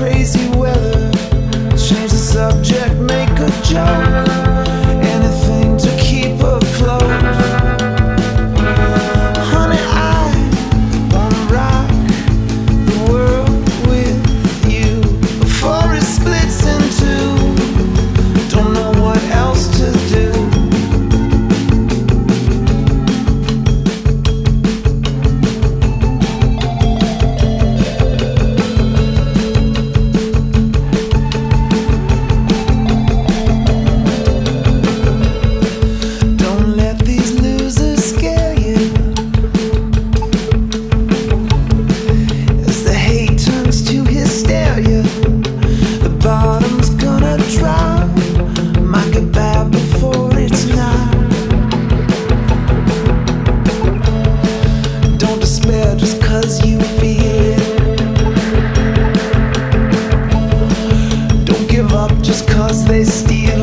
crazy weather. Change the subject, make a joke. cause they steal